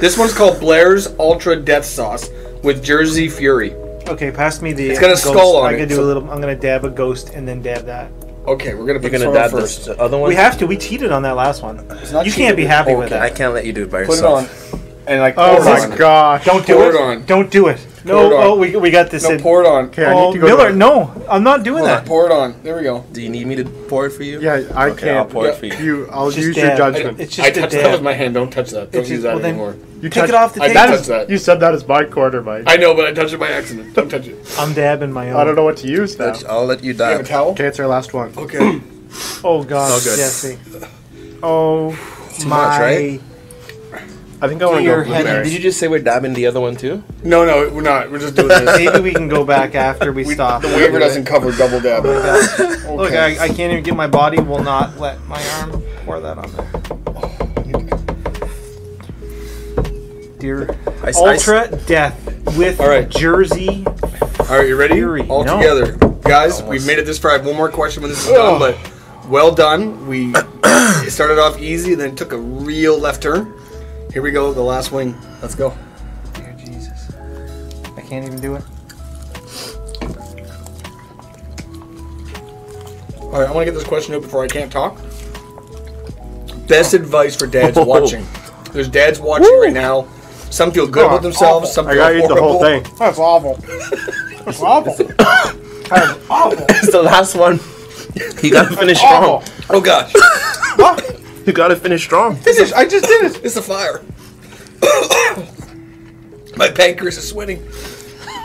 This one's called Blair's Ultra Death Sauce with Jersey Fury. okay pass me the It's got a ghost. skull on i it, could do so- a little i'm gonna dab a ghost and then dab that Okay, we're gonna put You're this gonna one dab first. the other one? we have to we cheated on that last one not you can't be happy with Okay. I that can't let you do it by yourself. Put it on. Yourself. and like Oh my on. gosh. Don't do Pour it. it on. Don't do it. Pour No. it on. Oh, we, we got this. No, in- pour it on. Okay, I oh, need to go. Miller, to- no, I'm not doing Hold on, that. pour it on. There we go. Do you need me to pour it for you? Yeah, I Okay, can't. I'll pour it for you. You, I'll just use your dab. judgment. It's just I a touched that with my hand. Don't touch that. Don't It's use just- that well, then- anymore. You Take touched- it off the I table. That touched is, that. you said that is my quarter, Mike. I know, but I touched it by accident. Don't touch it. I'm dabbing my own. I don't know what to use now. Let- I'll let you You have a die. towel? Okay, it's our last one. Okay. (clears throat) Oh God, All good. Jesse. Oh Too my. much, right? I think I want to Dear go heaven, blueberry. Did you just say we're dabbing the other one too? no, no, we're not. We're just doing (laughs) this. Maybe we can go back (laughs) after we, We- stop. The waiver doesn't cover double dab. Oh (laughs) Look, Okay. I, I can't even get my body. Will not let my arm pour that on there. Dear I, I- Ultra Death with All right. Jersey. All right, you ready? Fury. All No. together, guys. Almost. We've made it this far. I have one more question when this is done, but well done. We (coughs) started off easy, then took a real left turn. Here we go, the last wing. Let's go. Dear Jesus, I can't even do it. All right, I want to get this question out before I can't talk. Best oh. advice for dads (laughs) oh. watching. There's dads watching right now. Some feel good about oh, themselves. Some I feel gotta eat the whole thing. That's awful. That's awful. (laughs) That's awful. (laughs) it's the last one. You gotta finish strong. Oh gosh, You gotta finish strong. Finish. I just did it. it's a fire. (coughs) My pancreas is sweating.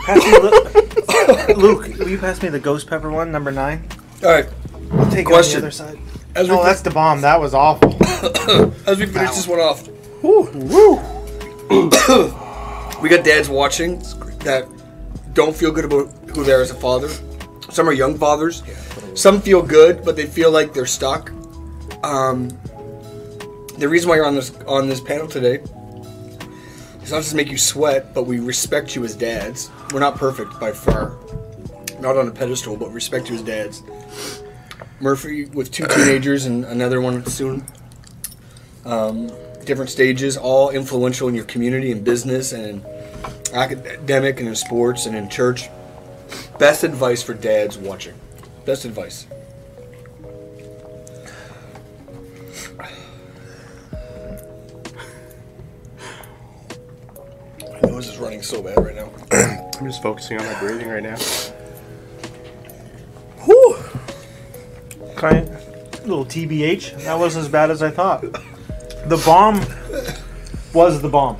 Pass me the, (laughs) Luke, will you pass me the ghost pepper one, number nine? All right, I'll take Question. it on the other side. as we Oh, that's the bomb. That was awful. (coughs) as we finish this one off, Woo, woo. (coughs) we got dads watching that don't feel good about who they are as a father. Some are young fathers. Some feel good, but they feel like they're stuck. Um, the reason why you're on this on this panel today is not just to make you sweat, but we respect you as dads. We're not perfect by far, not on a pedestal, but respect you as dads. Murphy with two (clears throat) teenagers and another one soon. Um, different stages, all influential in your community and business and academic and in sports and in church. Best advice for dads watching. Best advice. Nose so bad right now. (clears throat) I'm just focusing on my breathing right now. Kind of, little TBH. That wasn't as bad as I thought. The bomb was the bomb,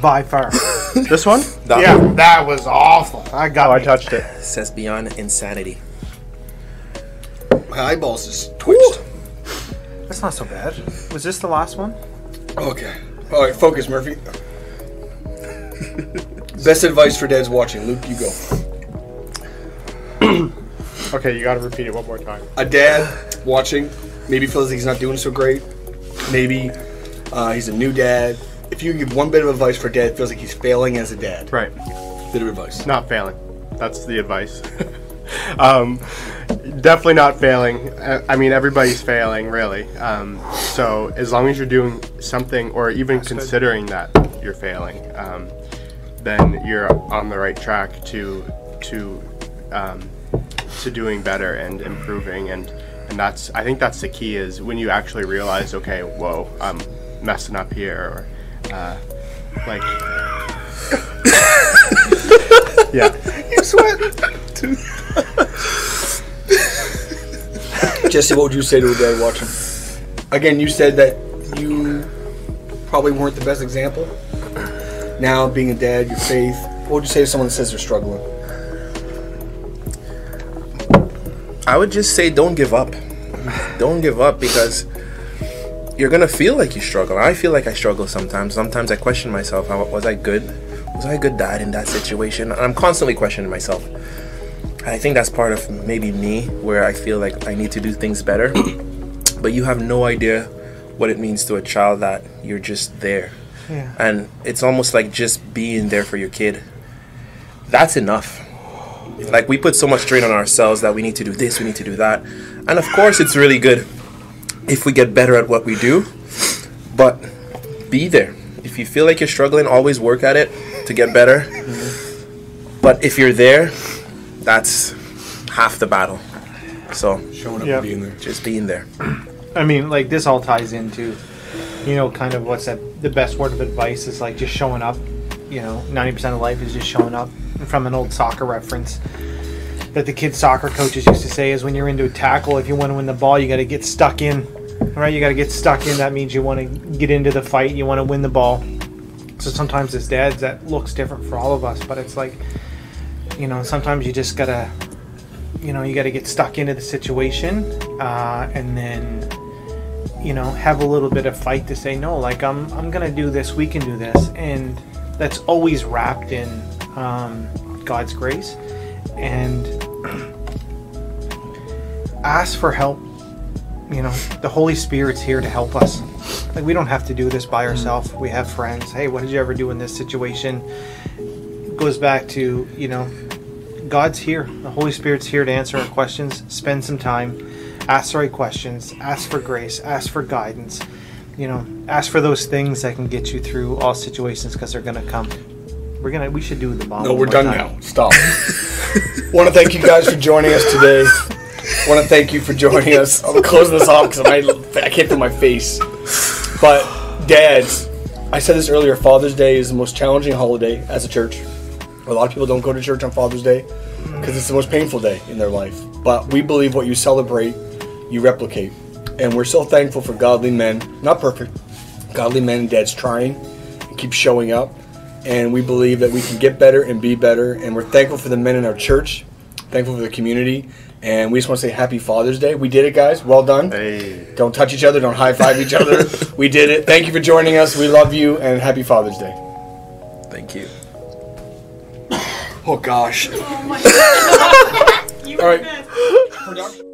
by far. (laughs) This one? That yeah, one that was awful. I got. Oh, I touched it. says beyond insanity. My eyeballs just twitched. That's not so bad. Was this the last one? Okay. All right, focus, Murphy. (laughs) Best advice for dads watching. Luke, you go. (clears throat) Okay, you gotta repeat it one more time. a dad watching maybe feels like he's not doing so great. Maybe uh, he's a new dad. If you give one bit of advice for a dad, feels like he's failing as a dad. Right. Bit of advice. Not failing. That's the advice. (laughs) um, definitely not failing. I I mean, everybody's failing, really. Um, so as long as you're doing something, or even considering that you're failing, um, then you're on the right track to to um, to doing better and improving. And and that's I think that's the key is when you actually realize, okay, whoa, I'm messing up here, or uh, like. (coughs) yeah. You sweat. Jesse, what would you say to a dad watching? Again, you said that you probably weren't the best example. Now, being a dad, your faith. What would you say to someone that says they're struggling? I would just say don't give up. Don't give up because you're gonna feel like you struggle. I feel like I struggle sometimes. Sometimes I question myself. Was I good? Was I a good dad in that situation? And I'm constantly questioning myself. I think that's part of maybe me where I feel like I need to do things better. (clears throat) but you have no idea what it means to a child that you're just there. Yeah. And it's almost like just being there for your kid. That's enough. Like we put so much strain on ourselves that we need to do this, we need to do that. And of course it's really good if we get better at what we do. But be there. If you feel like you're struggling, always work at it to get better. Mm-hmm. But if you're there, that's half the battle. So Showing up Yeah. and being there. just being there. I mean, like this all ties into you know, kind of what's that? The best word of advice is like just showing up. You know, ninety percent of life is just showing up. From an old soccer reference that the kids soccer coaches used to say is when you're into a tackle, if you want to win the ball, you got to get stuck in. Right? You got to get stuck in. That means you want to get into the fight. You want to win the ball. So sometimes as dads, that looks different for all of us, but it's like, you know, sometimes you just gotta, you know, you gotta get stuck into the situation, uh, and then, you know, have a little bit of fight to say no. Like I'm, I'm gonna do this. We can do this, and that's always wrapped in um, God's grace, and (clears throat) ask for help. You know, the Holy Spirit's here to help us. Like we don't have to do this by ourselves. We have friends. Hey, what did you ever do in this situation? goes back to you know, God's here. The Holy Spirit's here to answer our questions. Spend some time, ask the right questions, ask for grace, ask for guidance. You know, ask for those things that can get you through all situations because they're gonna come. We're gonna. We should do the bomb. No, we're done time. now. Stop. (laughs) Want to thank you guys for joining us today. Want to thank you for joining us. I'm closing this off because I can't feel my face. But dads, I said this earlier. Father's Day is the most challenging holiday as a church. A lot of people don't go to church on Father's Day because it's the most painful day in their life. But we believe what you celebrate, you replicate, and we're so thankful for godly men, not perfect, godly men and dads trying and keep showing up. And we believe that we can get better and be better. And we're thankful for the men in our church, thankful for the community. And we just want to say Happy Father's Day. We did it, guys. Well done. Hey. Don't touch each other. Don't high five each other. (laughs) we did it. Thank you for joining us. We love you. And Happy Father's Day. Thank you. Oh, gosh. Oh my (laughs) god. you All were right. good. Production.